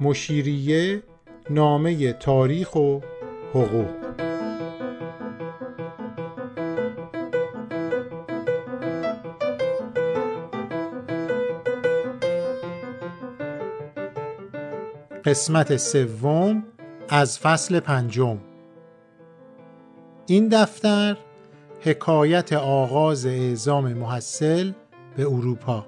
مشیریه نامه تاریخ و حقوق. قسمت سوم از فصل پنجم. این دفتر حکایت آغاز اعزام محصل به اروپا.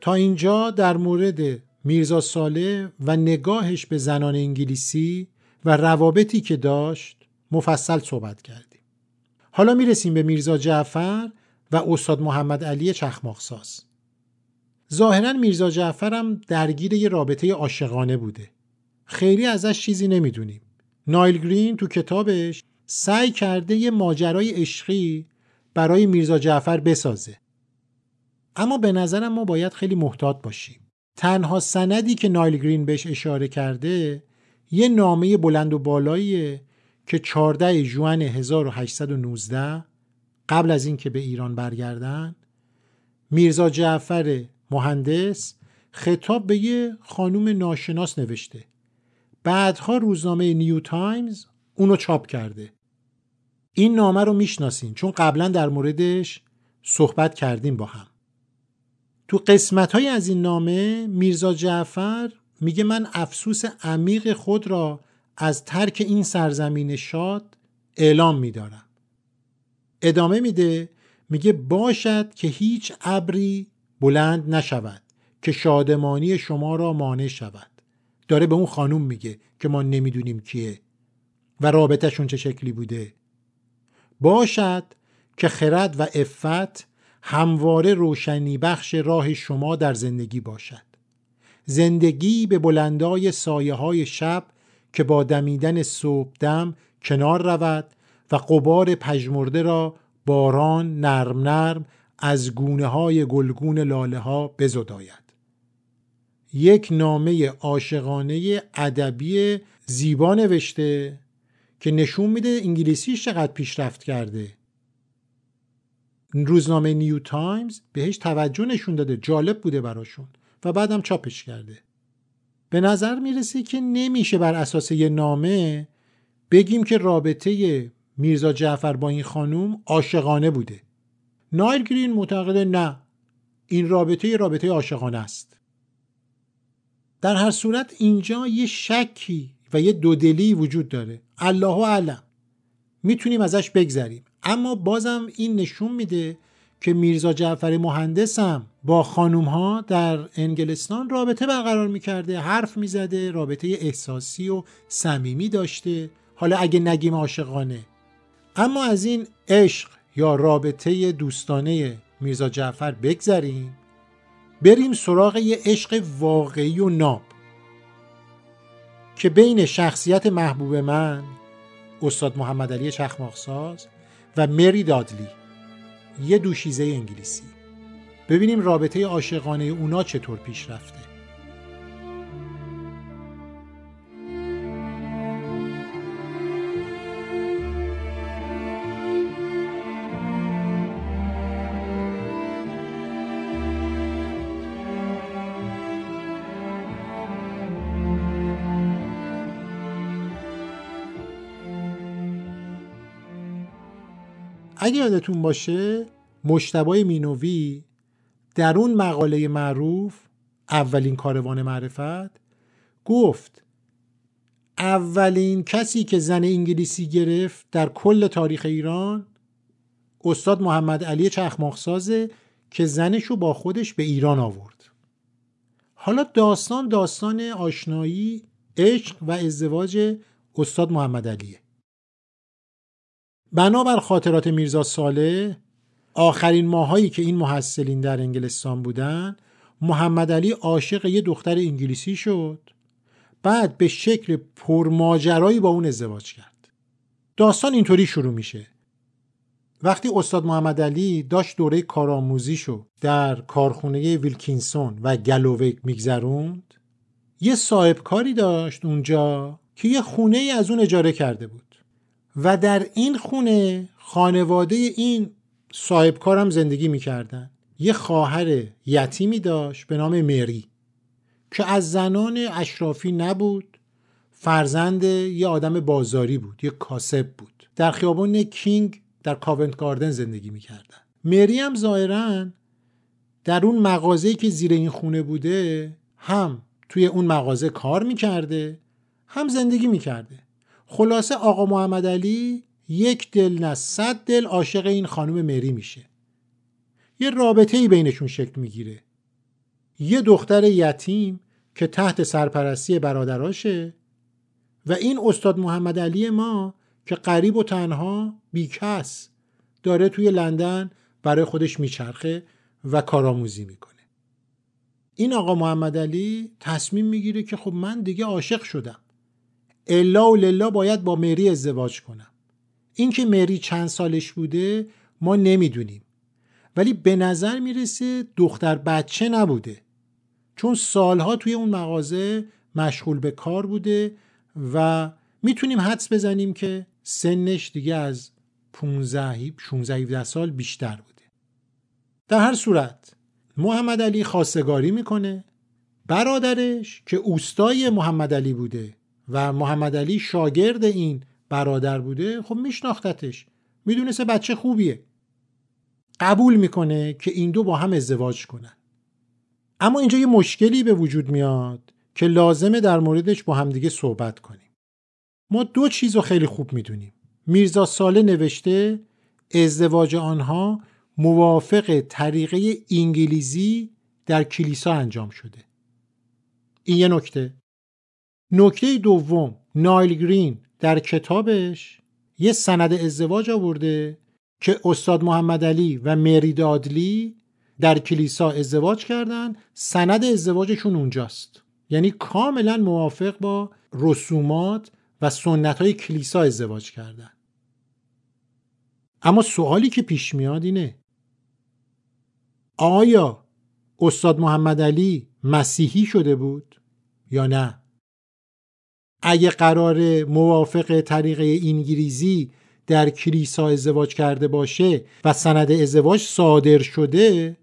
تا اینجا در مورد میرزا ساله و نگاهش به زنان انگلیسی و روابطی که داشت مفصل صحبت کردیم. حالا می‌رسیم به میرزا جعفر و استاد محمد علی چخماخساز ظاهرا میرزا جعفرم درگیر یه رابطه عاشقانه بوده. خیلی ازش چیزی نمی‌دونیم. نایل گرین تو کتابش سعی کرده یه ماجرای عشقی برای میرزا جعفر بسازه. اما به نظرم ما باید خیلی محتاط باشیم. تنها سندی که نایل گرین بهش اشاره کرده یه نامه بلند و بالاییه که 14 جوان 1819 قبل از اینکه به ایران برگردن میرزا جعفر مهندس خطاب به یه خانوم ناشناس نوشته. بعدها روزنامه نیو تایمز اونو چاپ کرده. این نامه رو می‌شناسین چون قبلا در موردش صحبت کردیم با هم. تو قسمت هایی از این نامه میرزا جعفر میگه من افسوس عمیق خود را از ترک این سرزمین شاد اعلام میدارم. ادامه میده میگه باشد که هیچ ابری بلند نشود که شادمانی شما را مانع شود. داره به اون خانوم میگه که ما نمی‌دونیم کیه و رابطهشون چه شکلی بوده. باشد که خرد و افت همواره روشنی بخش راه شما در زندگی باشد. زندگی به بلندای سایه های شب که با دمیدن صبح دم کنار رود و قبار پژمرده را باران نرم نرم از گونه های گلگون لاله ها بزداید. یک نامه عاشقانه ادبی زیبا نوشته که نشون میده انگلیسیش چقدر پیشرفت کرده. روزنامه نیو تایمز بهش توجه نشون داده جالب بوده براشون و بعدم چاپش کرده. به نظر می‌رسه که نمیشه بر اساس یه نامه بگیم که رابطه میرزا جعفر با این خانوم عاشقانه بوده. نایل گرین معتقد نه این رابطه یه رابطه عاشقانه است. در هر صورت اینجا یه شکی و یه دودلی وجود داره. الله اعلم. می‌تونیم ازش بگذریم. اما بازم این نشون میده که میرزا جعفر مهندس هم با خانوم ها در انگلستان رابطه برقرار می‌کرده حرف می‌زده رابطه احساسی و صمیمی داشته. حالا اگه نگیم عاشقانه. اما از این عشق یا رابطه دوستانه میرزا جعفر بگذریم بریم سراغ یه عشق واقعی و ناب که بین شخصیت محبوب من استاد محمد علی چخماخساز و مری دادلی یه دوشیزه انگلیسی. ببینیم رابطه عاشقانه اونا چطور پیش رفته. اگه یادتون باشه مشتبای مینوی در اون مقاله معروف اولین کاروان معرفت گفت اولین کسی که زن انگلیسی گرفت در کل تاریخ ایران استاد محمد علی چخماخسازه که زنشو با خودش به ایران آورد. حالا داستان داستان آشنایی عشق و ازدواج استاد محمد علیه. بنابر خاطرات میرزا ساله آخرین ماهایی که این محصلین در انگلستان بودن محمد علی عاشق یه دختر انگلیسی شد. بعد به شکل پرماجرایی با اون ازدواج کرد. داستان اینطوری شروع میشه. وقتی استاد محمد علی داشت دوره کارآموزیشو در کارخونه ویلکینسون و گلوویک میگذروند یه صاحب کاری داشت اونجا که یه خونه ای از اون اجاره کرده بود. و در این خونه خانواده این صاحبکارم زندگی می‌کردن. یه خواهر یتیمی داشت به نام مری که از زنان اشرافی نبود فرزند یه آدم بازاری بود یه کاسب بود. در خیابان کینگ در کاونت گاردن زندگی می‌کردن. مری هم ظاهرا در اون مغازه‌ای که زیر این خونه بوده هم توی اون مغازه کار می‌کرده هم زندگی می‌کرده. خلاصه آقا محمد علی یک دل نه صد دل عاشق این خانم مری میشه. یه رابطه ای بینشون شکل می‌گیره. یه دختر یتیم که تحت سرپرستی برادراشه و این استاد محمد علی ما که قریب و تنها بیکس داره توی لندن برای خودش میچرخه و کارآموزی می‌کنه. این آقا محمد علی تصمیم می‌گیره که خب من دیگه عاشق شدم. الا و للا باید با مری ازدواج کنم. اینکه مری چند سالش بوده ما نمی‌دونیم. ولی به نظر می‌رسه دختر بچه نبوده. چون سالها توی اون مغازه مشغول به کار بوده و می‌تونیم حدس بزنیم که سنش دیگه از 15 16 سال بیشتر بوده. در هر صورت محمد علی خواستگاری می‌کنه. برادرش که اوستای محمد علی بوده و محمد علی شاگرد این برادر بوده خب میشناختتش. می‌دونسته بچه خوبیه. قبول می‌کنه که این دو با هم ازدواج کنن. اما اینجا یه مشکلی به وجود میاد که لازمه در موردش با همدیگه صحبت کنیم. ما دو چیز رو خیلی خوب می‌دونیم. میرزا ساله نوشته ازدواج آنها موافق طریقه انگلیزی در کلیسا انجام شده. این یه نکته. نکته دوم نایل گرین در کتابش یه سند ازدواج آورده که استاد محمد علی و مری دادلی در کلیسا ازدواج کردن. سند ازدواجشون اونجاست. یعنی کاملا موافق با رسومات و سنت های کلیسا ازدواج کردن. اما سوالی که پیش میاد اینه آیا استاد محمد علی مسیحی شده بود یا نه؟ اگه قرار موافق طریقه انگلیزی در کلیسا ازدواج کرده باشه و سند ازدواج صادر شده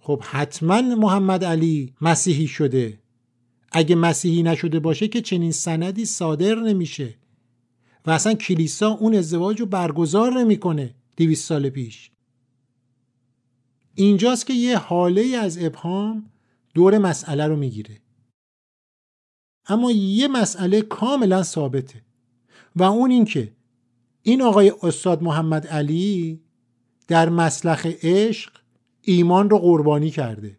خب حتما محمد علی مسیحی شده. اگه مسیحی نشده باشه که چنین سندی صادر نمیشه. و اصلا کلیسا اون ازدواج رو برگزار نمی‌کنه دیویس سال پیش. اینجاست که یه حاله از ابهام دور مسئله رو می‌گیره. اما یه مسئله کاملا ثابته و اون اینکه این آقای استاد محمد علی در مسلخ عشق ایمان رو قربانی کرده.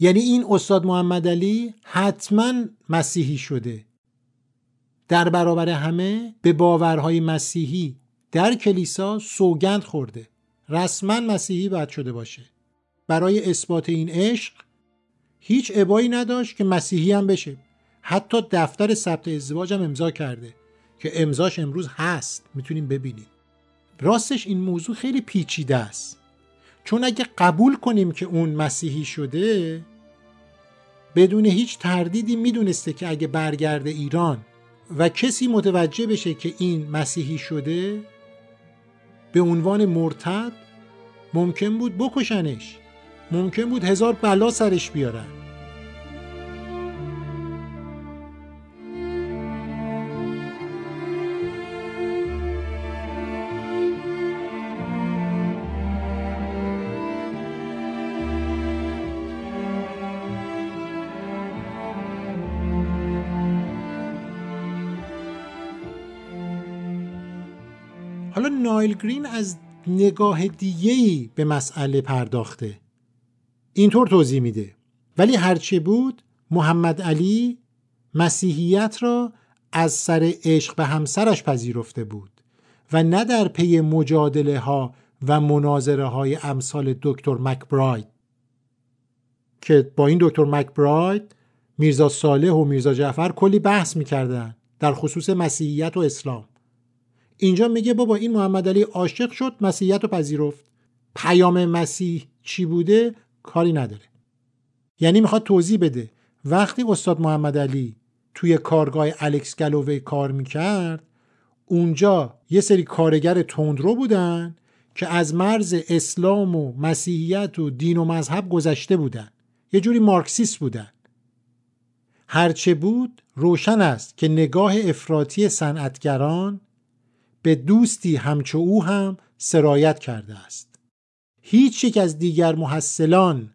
یعنی این استاد محمد علی حتما مسیحی شده. در برابر همه به باورهای مسیحی در کلیسا سوگند خورده. رسما مسیحی باید شده باشه. برای اثبات این عشق هیچ ابایی نداشت که مسیحی هم بشه. حتی دفتر ثبت ازدواج هم امضا کرده که امضاش امروز هست. می‌تونیم ببینیم. راستش این موضوع خیلی پیچیده است. چون اگه قبول کنیم که اون مسیحی شده بدون هیچ تردیدی می‌دونسته که اگه برگرده ایران و کسی متوجه بشه که این مسیحی شده به عنوان مرتد ممکن بود بکشنش. ممکن بود هزار بلا سرش بیارن. حالا نایل گرین از نگاه دیگهی به مسئله پرداخته. اینطور توضیح میده. ولی هرچه بود محمد علی مسیحیت را از سر عشق به همسرش پذیرفته بود و نه در پی مجادله ها و مناظره های امثال دکتر مکبراید که با این دکتر مکبراید میرزا صالح و میرزا جعفر کلی بحث می‌کردن در خصوص مسیحیت و اسلام. اینجا میگه بابا این محمد علی عاشق شد مسیحیت رو پذیرفت. پیام مسیح چی بوده؟ کاری نداره. یعنی می‌خواد توضیح بده. وقتی استاد محمد علی توی کارگاه الکس گلووی کار می‌کرد اونجا یه سری کارگر تندرو بودن که از مرز اسلام و مسیحیت و دین و مذهب گذشته بودن. یه جوری مارکسیست بودن. هرچه بود روشن است که نگاه افراطی صنعتگران به دوستی همچو او هم سرایت کرده است. هیچ یک از دیگر محصلان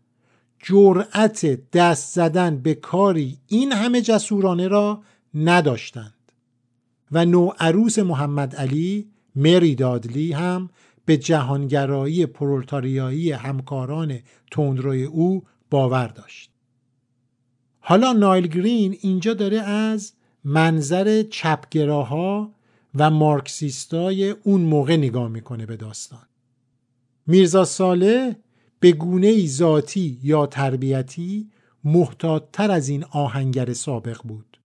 جرأت دست زدن به کاری این همه جسورانه را نداشتند. و نوعروس محمد علی مری دادلی هم به جهانگرایی پرولتاریایی همکاران تندروی او باور داشت. حالا نایل گرین اینجا داره از منظر چپگراها و مارکسیستای اون موقع نگاه می‌کنه به داستان. میرزا ساله به گونه ذاتی یا تربیتی محتاطتر از این آهنگر سابق بود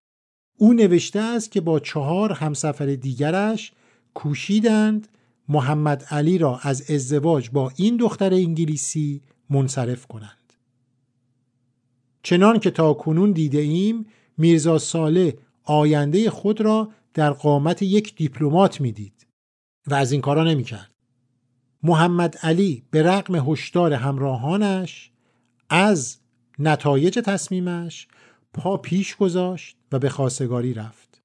او نوشته است که با چهار همسفر دیگرش کوشیدند محمد علی را از ازدواج با این دختر انگلیسی منصرف کنند چنان که تا کنون دیده ایم میرزا ساله آینده خود را در قامت یک دیپلمات می‌دید و از این کارا نمی‌کرد. محمد علی به رغم هشدار همراهانش از نتایج تصمیمش پا پیش گذاشت و به خواستگاری رفت.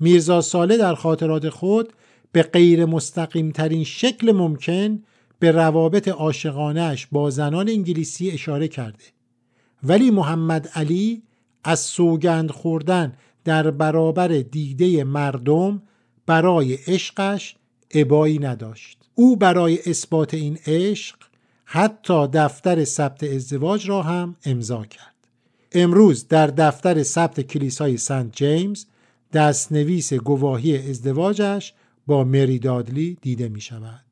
میرزا ساله در خاطرات خود به غیر مستقیم ترین شکل ممکن به روابط عاشقانهش با زنان انگلیسی اشاره کرده ولی محمد علی از سوگند خوردن در برابر دیده مردم برای عشقش ابایی نداشت او برای اثبات این عشق حتی دفتر ثبت ازدواج را هم امضا کرد. امروز در دفتر ثبت کلیسای سنت جیمز دستنویس گواهی ازدواجش با مری دادلی دیده می شود.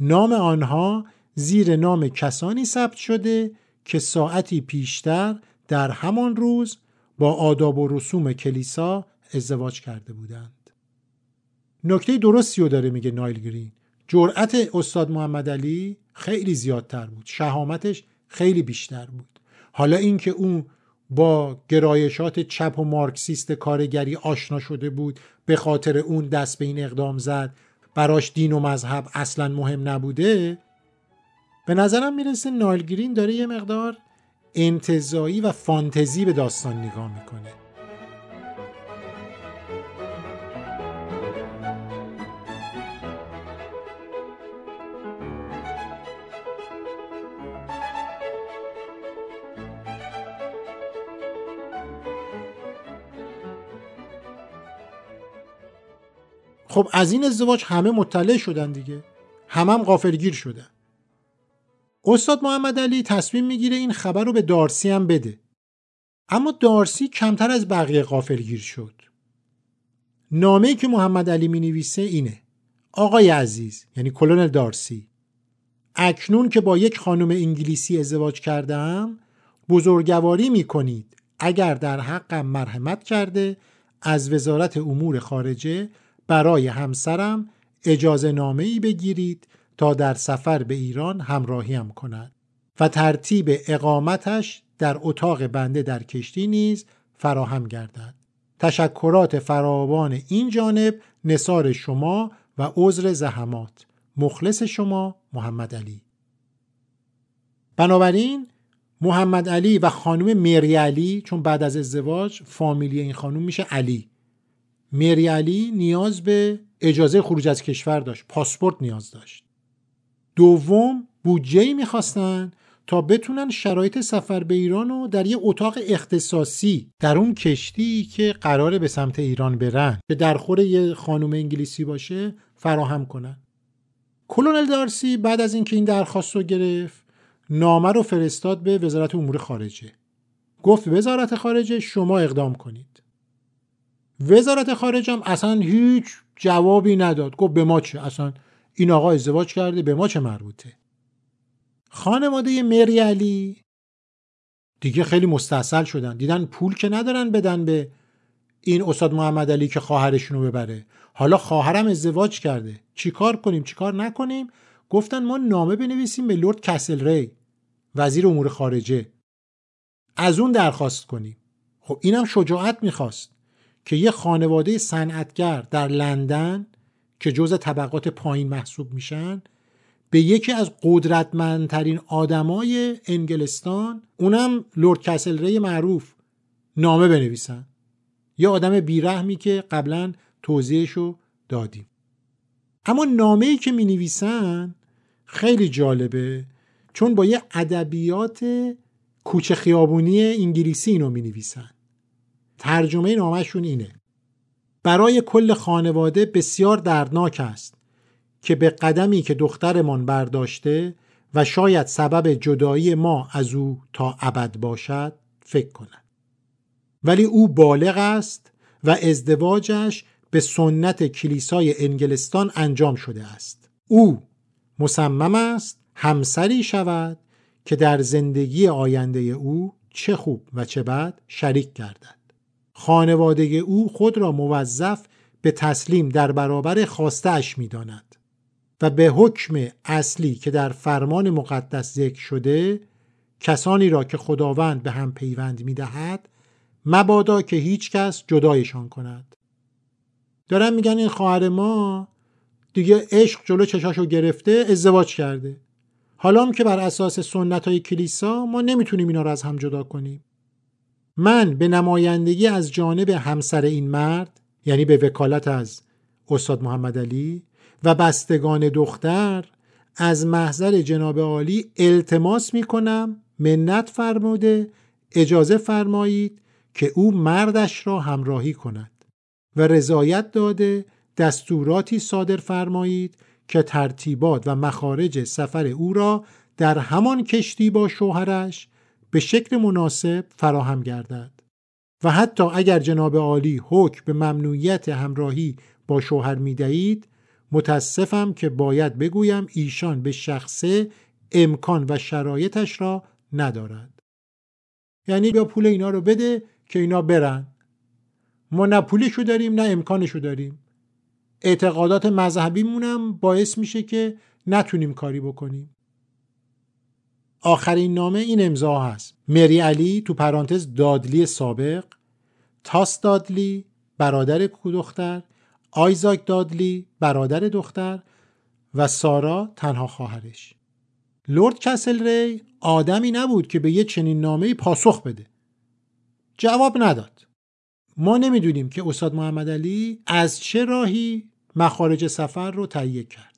نام آنها زیر نام کسانی ثبت شده که ساعتی پیشتر در همان روز با آداب و رسوم کلیسا ازدواج کرده بودند. نکته درستی رو داره میگه نایل گرین. جرأت استاد محمد علی خیلی زیادتر بود. شهامتش خیلی بیشتر بود. حالا اینکه اون با گرایشات چپ و مارکسیست کارگری آشنا شده بود به خاطر اون دست به این اقدام زد براش دین و مذهب اصلا مهم نبوده به نظرم می‌رسه نایل گرین داره یه مقدار انتظایی و فانتزی به داستان نگاه می‌کنه. خب از این ازدواج همه مطلع شدن دیگه. همم هم غافلگیر شدن. استاد محمد علی تصمیم می‌گیره این خبر رو به دارسی هم بده. اما دارسی کمتر از بقیه غافلگیر شد. نامه که محمد علی می نویسه اینه. آقای عزیز یعنی کلونل دارسی. اکنون که با یک خانم انگلیسی ازدواج کردم بزرگواری می کنید اگر در حقم مرحمت کرده از وزارت امور خارجه برای همسرم اجازه نامه بگیرید تا در سفر به ایران همراهیم کند و ترتیب اقامتش در اتاق بنده در کشتی نیز فراهم گردد. تشکرات فراوان این جانب نصار شما و عذر زحمات. مخلص شما محمد علی. بنابراین محمد علی و خانم مری علی چون بعد از ازدواج فامیلی این خانم میشه علی. مری علی نیاز به اجازه خروج از کشور داشت پاسپورت نیاز داشت. دوم بودجه می‌خواستن تا بتونن شرایط سفر به ایران رو در یه اتاق اختصاصی در اون کشتی که قراره به سمت ایران برن که در خور یه خانم انگلیسی باشه فراهم کنن. کلونل دارسی بعد از اینکه این درخواست رو گرفت نامه رو فرستاد به وزارت امور خارجه. گفت وزارت خارجه شما اقدام کنید. وزارت خارجه هم اصلا هیچ جوابی نداد. گفت به ما چه؟ اصلا این آقا ازدواج کرده به ما چه مربوطه؟ خانواده مری علی دیگه خیلی مستحصل شدن. دیدن پول که ندارن بدن به این استاد محمد علی که خواهرشون رو ببره. حالا خواهرم ازدواج کرده. چیکار کنیم؟ چیکار نکنیم؟ گفتن ما نامه بنویسیم به لورد کسل ری وزیر امور خارجه. از اون درخواست کنیم. خب اینم شجاعت می‌خواست. که یه خانواده صنعتگر در لندن که جز طبقات پایین محسوب میشن به یکی از قدرتمندترین آدمای انگلستان اونم لورد کسل ری معروف نامه بنویسن. یه آدم بیرحمی که قبلا توضیحشو دادیم. اما نامه ای که می نویسن خیلی جالبه چون با یه ادبیات کوچه خیابونی انگلیسی اینو می نویسن ترجمه نامشون اینه. برای کل خانواده بسیار دردناک است که به قدمی که دخترمان برداشته و شاید سبب جدایی ما از او تا ابد باشد فکر کند. ولی او بالغ است و ازدواجش به سنت کلیسای انگلستان انجام شده است. او مصمم است همسری شود که در زندگی آینده او چه خوب و چه بد شریک گردد. خانواده او خود را موظف به تسلیم در برابر خواسته می داند و به حکم اصلی که در فرمان مقدس ذکر شده کسانی را که خداوند به هم پیوند می دهد مبادا که هیچ کس جدایشان کند. دارن میگن این خواهر ما دیگه عشق جلو چشاشو گرفته ازدواج کرده. حالا هم که بر اساس سنت های کلیسا ما نمی‌تونیم اینا رو از هم جدا کنیم. من به نمایندگی از جانب همسر این مرد یعنی به وکالت از استاد محمد علی و بستگان دختر از محضر جناب عالی التماس می کنم منت فرموده اجازه فرمایید که او مردش را همراهی کند و رضایت داده دستوراتی صادر فرمایید که ترتیبات و مخارج سفر او را در همان کشتی با شوهرش به شکل مناسب فراهم گردد. و حتی اگر جناب عالی حکم به ممنوعیت همراهی با شوهر می دهید متاسفم که باید بگویم ایشان به شخصه امکان و شرایطش را ندارد. یعنی بیا پول اینا رو بده که اینا برن. ما نه پولشو داریم نه امکانشو داریم. اعتقادات مذهبیمونم باعث میشه که نتونیم کاری بکنیم. آخرین نامه این امضا هست. مری علی تو پرانتز دادلی سابق تاس دادلی برادر دختر آیزاک دادلی برادر دختر و سارا تنها خواهرش. لورد کسل ری آدمی نبود که به یه چنین نامه پاسخ بده. جواب نداد. ما نمی‌دونیم که استاد محمد علی از چه راهی مخارج سفر رو تهیه کرد.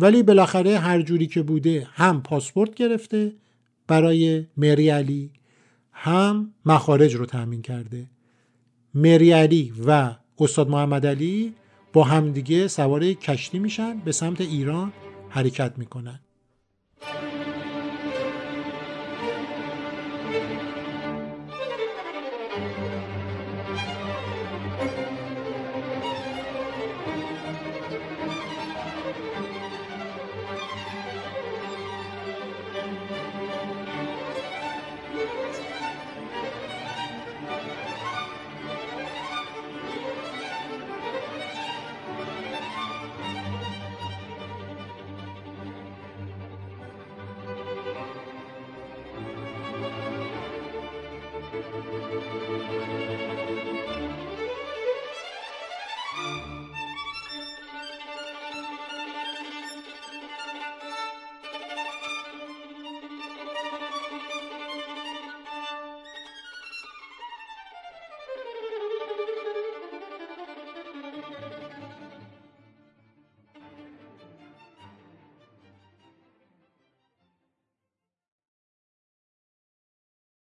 ولی بالاخره هر جوری که بوده هم پاسپورت گرفته برای مری علی هم مخارج رو تأمین کرده. مری علی و استاد محمد علی با همدیگه سوار کشتی میشن به سمت ایران حرکت می‌کنن.